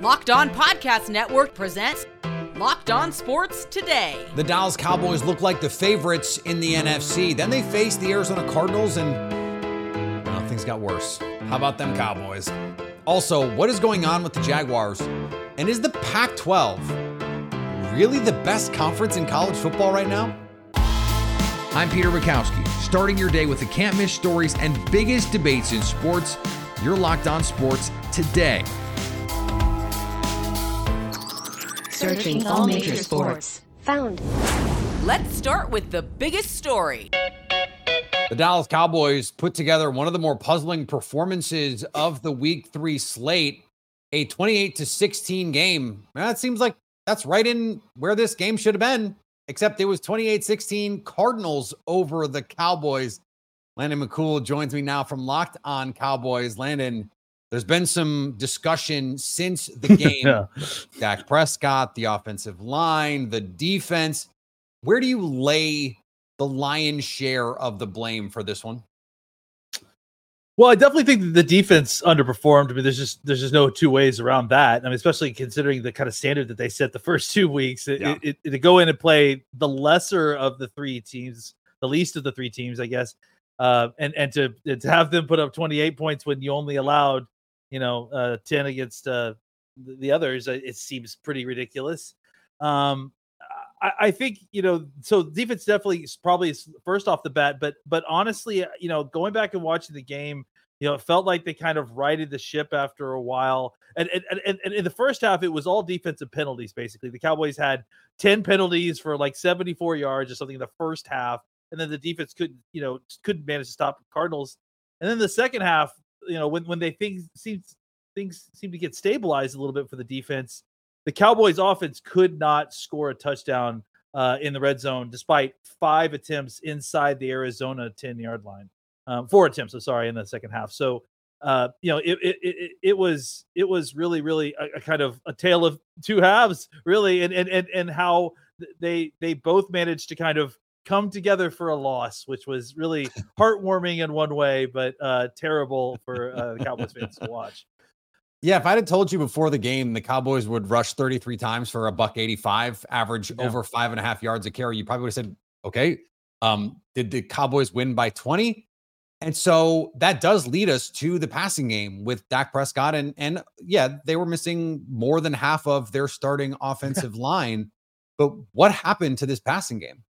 Locked On Podcast Network presents Locked On Sports Today. The Dallas Cowboys look like the favorites in the NFC. Then they faced the Arizona Cardinals and things got worse. How about them Cowboys? Also, what is going on with the Jaguars? And is the Pac 12 really the best conference in college football right now? I'm Peter Bukowski, starting your day with the can't miss stories and biggest debates in sports. You're locked on sports today. Searching all major sports. Found. Let's start with the biggest story. The Dallas Cowboys put together one of the more puzzling performances of the week three slate, a 28 to 16 game. That seems like that's right in where this game should have been, except it was 28 16 Cardinals over the Cowboys. Landon McCool joins me now from Locked On Cowboys. Landon, there's been some discussion since the game. yeah. Dak Prescott, the offensive line, the defense. Where do you lay the lion's share of the blame for this one? Well, I definitely think the defense underperformed. I mean, there's just there's just no two ways around that. I mean, especially considering the kind of standard that they set the first two weeks. It, yeah. it, it, to go in and play the lesser of the three teams, the least of the three teams, I guess, uh, and and to to have them put up 28 points when you only allowed you know, uh, 10 against uh, the others, uh, it seems pretty ridiculous. Um, I, I think, you know, so defense definitely is probably first off the bat, but, but honestly, uh, you know, going back and watching the game, you know, it felt like they kind of righted the ship after a while. And, and, and, and in the first half, it was all defensive penalties, basically. The Cowboys had 10 penalties for like 74 yards or something in the first half. And then the defense couldn't, you know, couldn't manage to stop Cardinals. And then the second half, you know when when they think seems things seem to get stabilized a little bit for the defense, the Cowboys offense could not score a touchdown uh, in the red zone despite five attempts inside the Arizona 10 yard line. Um, four attempts, I'm sorry, in the second half. So, uh, you know, it, it, it, it, was, it was really, really a, a, kind of a tale of two halves really. And, and, and, and how they, they both managed to kind of come together for a loss, which was really heartwarming in one way, but uh, terrible for uh, the Cowboys fans to watch. Yeah, if I'd have told you before the game the Cowboys would rush 33 times for a buck 85, average yeah. over five and a half yards a carry, you probably would have said, okay, um, did the Cowboys win by 20? And so that does lead us to the passing game with Dak Prescott. And and yeah, they were missing more than half of their starting offensive line. But what happened to this passing game?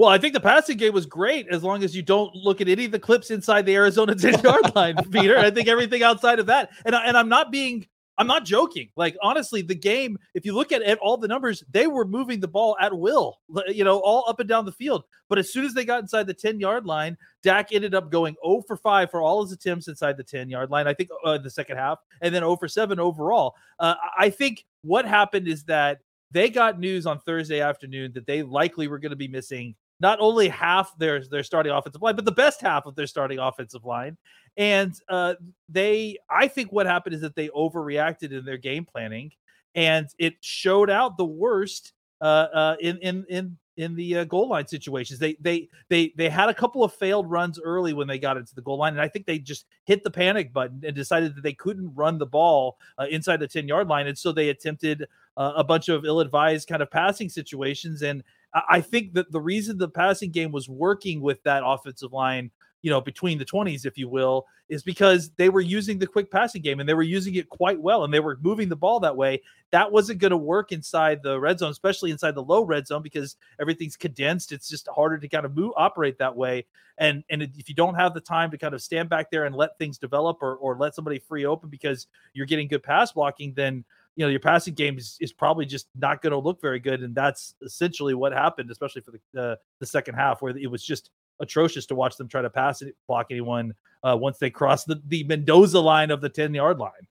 Well, I think the passing game was great as long as you don't look at any of the clips inside the Arizona 10 yard line, Peter. I think everything outside of that, and, and I'm not being, I'm not joking. Like, honestly, the game, if you look at, all the numbers, they were moving the ball at will, you know, all up and down the field. But as soon as they got inside the 10 yard line, Dak ended up going 0 for 5 for all his attempts inside the 10 yard line, I think, uh, the second half, and then 0 for 7 overall. Uh, I think what happened is that they got news on Thursday afternoon that they likely were going to be missing not only half their their starting offensive line, but the best half of their starting offensive line. And uh, they, I think, what happened is that they overreacted in their game planning, and it showed out the worst uh, uh, in in in in the uh, goal line situations. They they they they had a couple of failed runs early when they got into the goal line, and I think they just hit the panic button and decided that they couldn't run the ball uh, inside the ten yard line, and so they attempted uh, a bunch of ill advised kind of passing situations and I think that the reason the passing game was working with that offensive line, you know, between the 20s, if you will, is because they were using the quick passing game and they were using it quite well and they were moving the ball that way. That wasn't going to work inside the red zone, especially inside the low red zone because everything's condensed. It's just harder to kind of move, operate that way. And and if you don't have the time to kind of stand back there and let things develop or, or let somebody free open because you're getting good pass blocking, then – you know your passing game is, is probably just not going to look very good and that's essentially what happened especially for the uh, the second half where it was just atrocious to watch them try to pass it block anyone uh, once they cross the, the mendoza line of the 10 yard line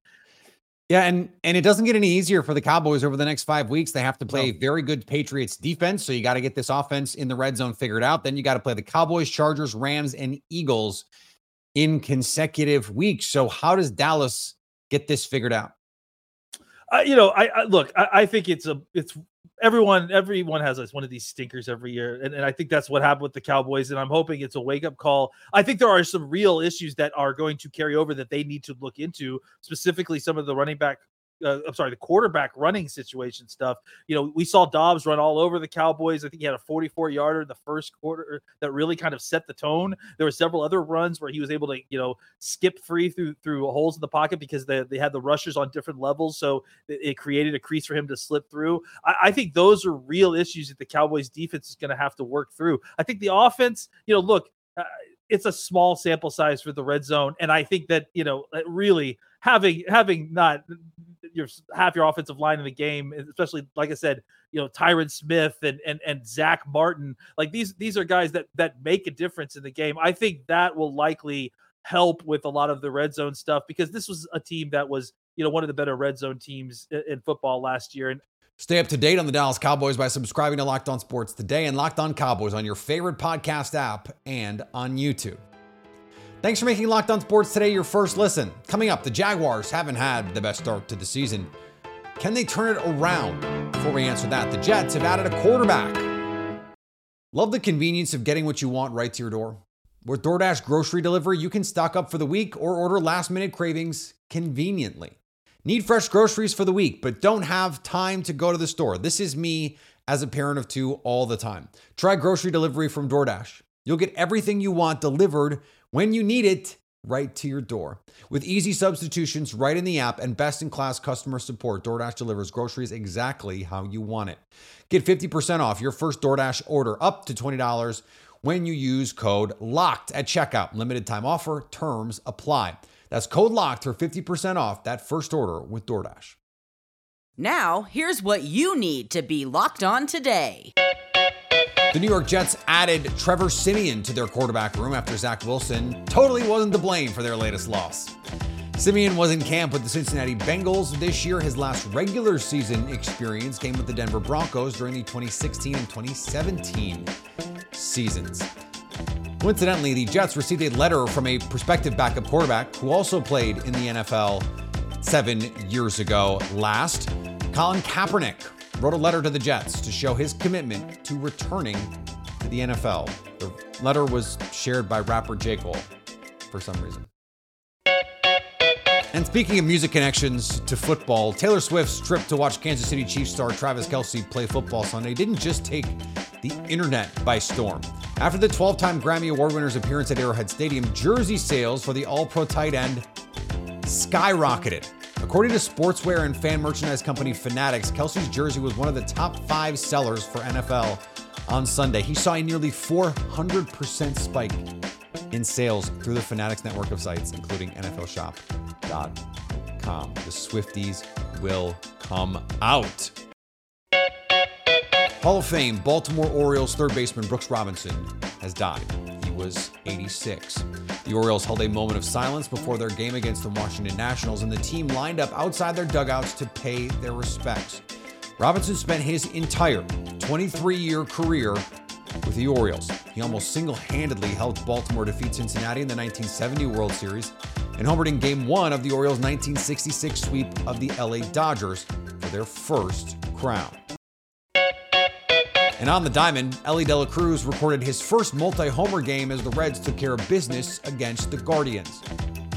yeah, and and it doesn't get any easier for the Cowboys over the next five weeks. They have to play no. very good Patriots defense, so you got to get this offense in the red zone figured out. Then you got to play the Cowboys, Chargers, Rams, and Eagles in consecutive weeks. So how does Dallas get this figured out? Uh, you know, I, I look, I, I, think it's a, it's everyone, everyone has one of these stinkers every year, and, and I think that's what happened with the Cowboys. And I'm hoping it's a wake up call. I think there are some real issues that are going to carry over that they need to look into, specifically some of the running back uh, I'm sorry, the quarterback running situation stuff. You know, we saw Dobbs run all over the Cowboys. I think he had a 44 yarder in the first quarter that really kind of set the tone. There were several other runs where he was able to, you know, skip free through through holes in the pocket because they, they had the rushers on different levels. So it, it created a crease for him to slip through. I, I think those are real issues that the Cowboys defense is going to have to work through. I think the offense, you know, look, uh, it's a small sample size for the red zone, and I think that you know really having having not your half your offensive line in the game, especially like I said, you know Tyron Smith and and and Zack Martin, like these these are guys that that make a difference in the game. I think that will likely help with a lot of the red zone stuff because this was a team that was you know one of the better red zone teams in, in football last year, and Stay up to date on the Dallas Cowboys by subscribing to Locked On Sports today and Locked On Cowboys on your favorite podcast app and on YouTube. Thanks for making Locked On Sports today your first listen. Coming up, the Jaguars haven't had the best start to the season. Can they turn it around? Before we answer that, the Jets have added a quarterback. Love the convenience of getting what you want right to your door. With DoorDash grocery delivery, you can stock up for the week or order last minute cravings conveniently. Need fresh groceries for the week, but don't have time to go to the store. This is me as a parent of two all the time. Try grocery delivery from DoorDash. You'll get everything you want delivered when you need it right to your door. With easy substitutions right in the app and best in class customer support, DoorDash delivers groceries exactly how you want it. Get 50% off your first DoorDash order up to $20 when you use code LOCKED at checkout. Limited time offer, terms apply. That's code LOCKED for 50% off that first order with DoorDash. Now, here's what you need to be locked on today. The New York Jets added Trevor Siemian to their quarterback room after Zach Wilson totally wasn't to blame for their latest loss. Siemian was in camp with the Cincinnati Bengals this year. His last regular season experience came with the Denver Broncos during the 2016 and 2017 seasons. Coincidentally, the Jets received a letter from a prospective backup quarterback who also played in the NFL seven years ago last. Colin Kaepernick wrote a letter to the Jets to show his commitment to returning to the NFL. The letter was shared by rapper J. Cole for some reason. And speaking of music connections to football, Taylor Swift's trip to watch Kansas City Chiefs star Travis Kelce play football Sunday didn't just take the internet by storm. After the 12 time Grammy Award winner's appearance at Arrowhead Stadium, jersey sales for the All Pro tight end skyrocketed. According to sportswear and fan merchandise company Fanatics, Kelce's jersey was one of the top five sellers for NFL on Sunday. He saw a nearly 400% spike in sales through the Fanatics network of sites, including NFLShop.com. The Swifties will come out. Hall of Fame Baltimore Orioles third baseman Brooks Robinson has died. He was 86. The Orioles held a moment of silence before their game against the Washington Nationals, and the team lined up outside their dugouts to pay their respects. Robinson spent his entire 23 year career with the Orioles. He almost single handedly helped Baltimore defeat Cincinnati in the 1970 World Series and homered in Game 1 of the Orioles' 1966 sweep of the LA Dodgers for their first crown. And on the diamond, Elly De La Cruz recorded his first multi-homer game as the Reds took care of business against the Guardians.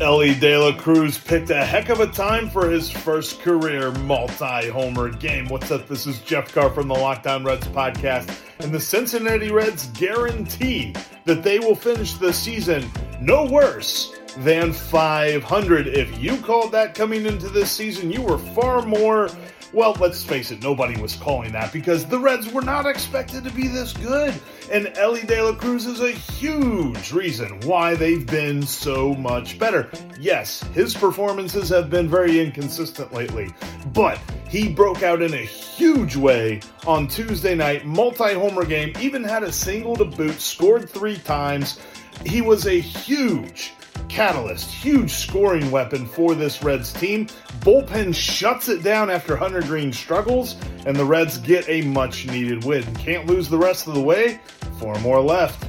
Elly De La Cruz picked a heck of a time for his first career multi-homer game. What's up? This is Jeff Carr from the Locked On Reds podcast, and the Cincinnati Reds guarantee that they will finish the season no worse than 500. If you called that coming into this season, you were far more well, let's face it, nobody was calling that because the Reds were not expected to be this good. And Elly De La Cruz is a huge reason why they've been so much better. Yes, his performances have been very inconsistent lately, but he broke out in a huge way on Tuesday night, multi homer game, even had a single to boot, scored three times. He was a huge catalyst, huge scoring weapon for this Reds team. Bullpen shuts it down after Hunter Greene struggles, and the Reds get a much needed win. Can't lose the rest of the way. Four more left.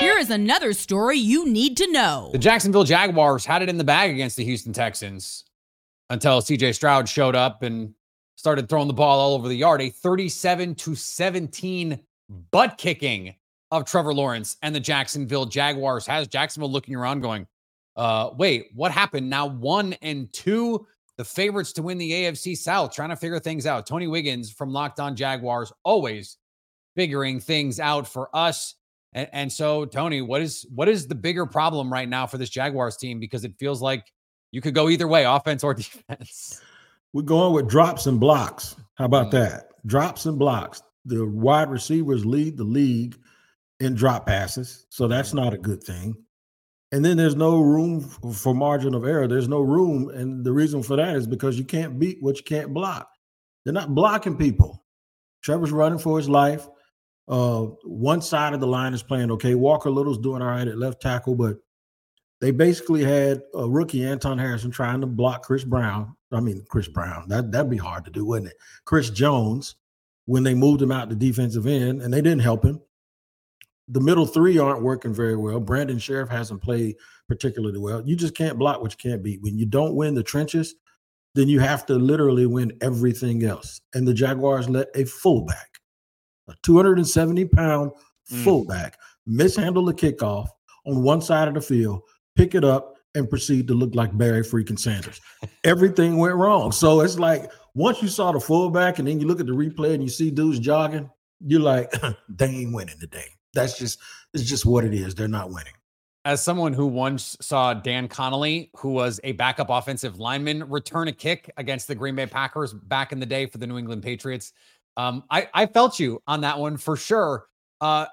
Here is another story you need to know. The Jacksonville Jaguars had it in the bag against the Houston Texans until CJ Stroud showed up and started throwing the ball all over the yard. A 37 to 17 butt kicking of Trevor Lawrence and the Jacksonville Jaguars has Jacksonville looking around going, uh, wait, what happened? Now one and two. The favorites to win the AFC South, trying to figure things out. Tony Wiggins from Locked On Jaguars, always figuring things out for us. And, and so, Tony, what is what is the bigger problem right now for this Jaguars team? Because it feels like you could go either way, offense or defense. We're going with drops and blocks. How about Mm. that? Drops and blocks. The wide receivers lead the league in drop passes, so that's not a good thing. And then there's no room for margin of error. There's no room, and the reason for that is because you can't beat what you can't block. They're not blocking people. Trevor's running for his life. Uh, one side of the line is playing okay. Walker Little's doing all right at left tackle, but they basically had a rookie Anton Harrison trying to block Chris Brown. I mean, Chris Brown. That that'd be hard to do, wouldn't it? Chris Jones, when they moved him out to defensive end, and they didn't help him. The middle three aren't working very well. Brandon Scherff hasn't played particularly well. You just can't block what you can't beat. When you don't win the trenches, then you have to literally win everything else. And the Jaguars let a fullback, a 270 pound Mm. fullback, mishandle the kickoff on one side of the field, pick it up, and proceed to look like Barry freaking Sanders. Everything went wrong. So it's like once you saw the fullback and then you look at the replay and you see dudes jogging, you're like, they ain't winning today. That's just it's just what it is. They're not winning. As someone who once saw Dan Connolly, who was a backup offensive lineman, return a kick against the Green Bay Packers back in the day for the New England Patriots, um, I, I felt you on that one for sure. Uh,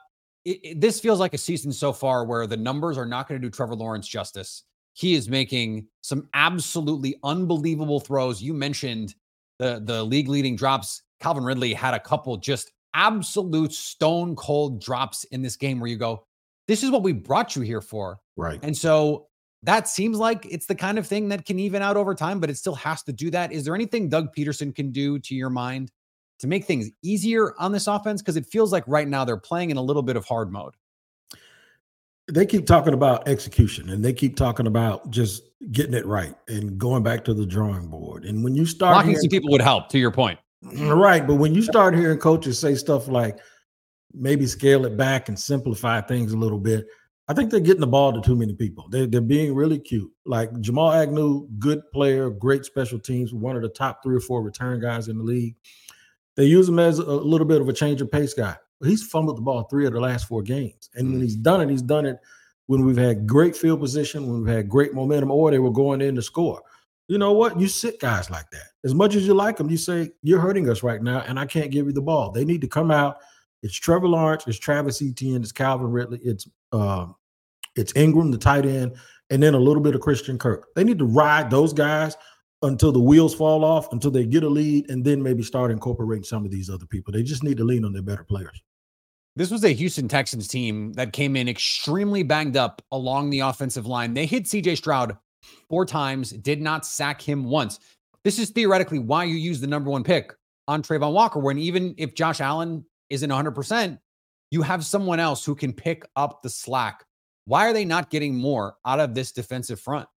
it, it- this feels like a season so far where the numbers are not going to do Trevor Lawrence justice. He is making some absolutely unbelievable throws. You mentioned the the league leading drops. Calvin Ridley had a couple just absolute stone cold drops in this game where you go, this is what we brought you here for. Right. And so that seems like it's the kind of thing that can even out over time, but it still has to do that. Is there anything Doug Pederson can do to your mind to make things easier on this offense? Because it feels like right now they're playing in a little bit of hard mode. they keep talking about execution and they keep talking about just getting it right and going back to the drawing board. And when you start Blocking hearing- some people would help, to your point. Right, but when you start hearing coaches say stuff like maybe scale it back and simplify things a little bit, I think they're getting the ball to too many people. They're, they're being really cute. Like Jamal Agnew, good player, great special teams, one of the top three or four return guys in the league. They use him as a little bit of a change of pace guy. He's fumbled the ball three of the last four games. And when he's mm-hmm. done it, he's done it when we've had great field position, when we've had great momentum, or they were going in to score. You know what? You sit guys like that. As much as you like them, you say, You're hurting us right now, and I can't give you the ball. They need to come out. It's Trevor Lawrence, it's Travis Etienne, it's Calvin Ridley, it's um, it's Engram, the tight end, and then a little bit of Christian Kirk. They need to ride those guys until the wheels fall off, until they get a lead, and then maybe start incorporating some of these other people. They just need to lean on their better players. This was a Houston Texans team that came in extremely banged up along the offensive line. They hit CJ Stroud four times, did not sack him once. This is theoretically why you use the number one pick on Travon Walker, when even if Josh Allen isn't 100%, you have someone else who can pick up the slack. Why are they not getting more out of this defensive front?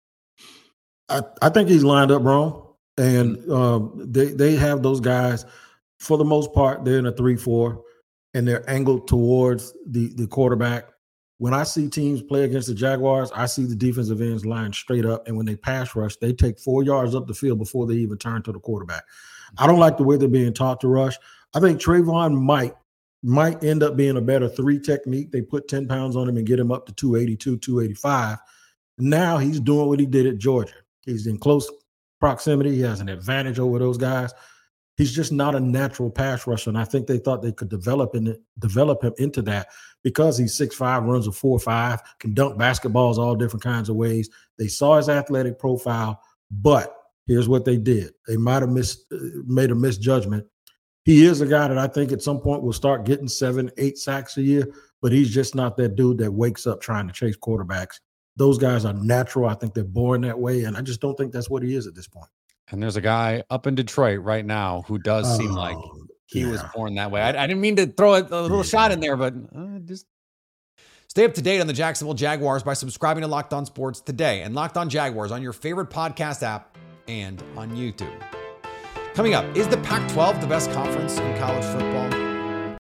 I, I think he's lined up wrong. And um, they, they have those guys, for the most part, they're in a 3 4 and they're angled towards the, the quarterback. When I see teams play against the Jaguars, I see the defensive ends lined straight up. And when they pass rush, they take four yards up the field before they even turn to the quarterback. I don't like the way they're being taught to rush. I think Travon might might end up being a better three technique. They put 10 pounds on him and get him up to 282, 285. Now he's doing what he did at Georgia. He's in close proximity. He has an advantage over those guys. He's just not a natural pass rusher. And I think they thought they could develop it, develop him into that because he's 6'5, runs a 4-5, can dunk basketballs all different kinds of ways. They saw his athletic profile, but here's what they did. They might have uh, made a misjudgment. He is a guy that I think at some point will start getting seven, eight sacks a year, but he's just not that dude that wakes up trying to chase quarterbacks. Those guys are natural. I think they're born that way. And I just don't think that's what he is at this point. And there's a guy up in Detroit right now who does seem like Oh, he was born that way. I, I didn't mean to throw a, a little Yeah. shot in there, but uh, just stay up to date on the Jacksonville Jaguars by subscribing to Locked On Sports today and Locked On Jaguars on your favorite podcast app and on YouTube. Coming up, is the Pac 12 the best conference in college football?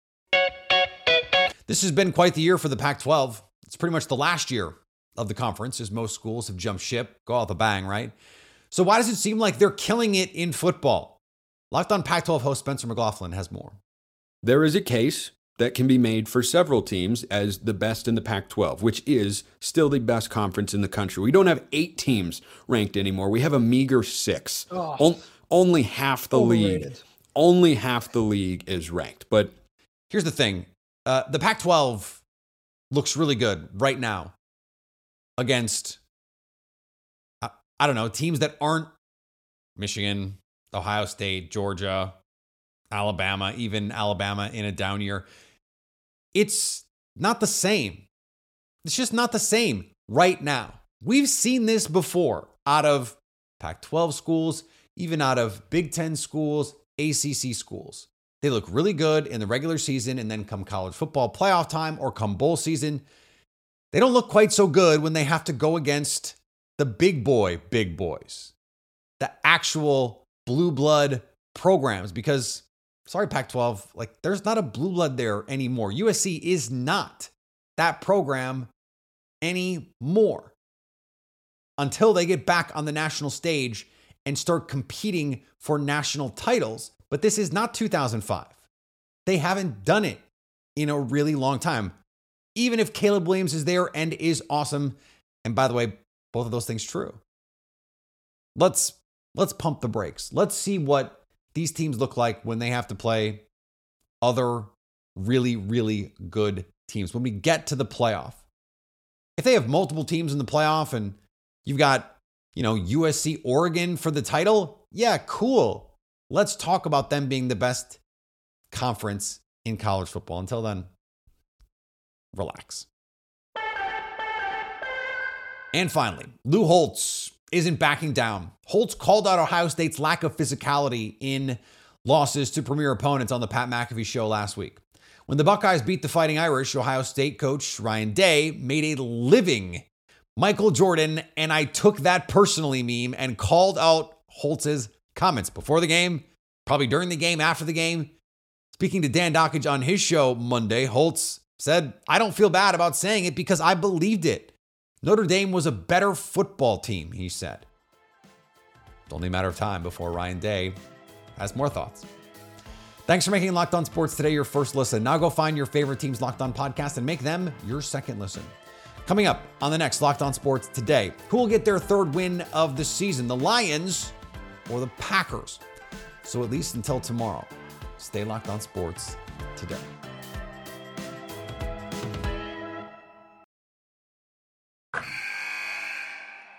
This has been quite the year for the Pac 12. It's pretty much the last year of the conference, as most schools have jumped ship, go out the bang, right? So why does it seem like they're killing it in football? Locked on Pac 12 host Spencer McLaughlin has more. There is a case that can be made for several teams as the best in the Pac 12, which is still the best conference in the country. We don't have eight teams ranked anymore. We have a meager six. On- only half the league. Only half the league is ranked. But Here's the thing uh, the Pac 12 looks really good right now against, I, don't know, teams that aren't Michigan, Ohio State, Georgia, Alabama, even Alabama in a down year. It's not the same. It's just not the same right now. We've seen this before out of Pac 12 schools, even out of Big Ten schools, ACC schools. They look really good in the regular season, and then come college football playoff time or come bowl season, they don't look quite so good when they have to go against the big boy, big boys, the actual blue blood programs. Because, sorry, Pac 12, like there's not a blue blood there anymore. USC is not that program anymore until they get back on the national stage and start competing for national titles. But this is not 2005. They haven't done it in a really long time. Even if Caleb Williams is there and is awesome, and by the way, both of those things true. Let's let's pump the brakes. Let's see what these teams look like when they have to play other really really good teams when we get to the playoff. If they have multiple teams in the playoff and you've got, you know, USC Oregon for the title, yeah, cool. Let's talk about them being the best conference in college football. Until then, relax. And finally, Lou Holtz isn't backing down. Holtz called out Ohio State's lack of physicality in losses to premier opponents on the Pat McAfee show last week. When the Buckeyes beat the Fighting Irish, Ohio State coach Ryan Day made a living Michael Jordan, and I took that personally meme and called out Holtz's comments before the game, probably during the game, after the game. Speaking to Dan Dakich on his show Monday, Holtz said, I don't feel bad about saying it because I believed it. Notre Dame was a better football team, he said. It's only a matter of time before Ryan Day has more thoughts. Thanks for making Locked On Sports today your first listen. Now go find your favorite team's Locked On podcast and make them your second listen. Coming up on the next Locked On Sports today, who will get their third win of the season, the Lions or the Packers? So at least until tomorrow, stay locked on sports today.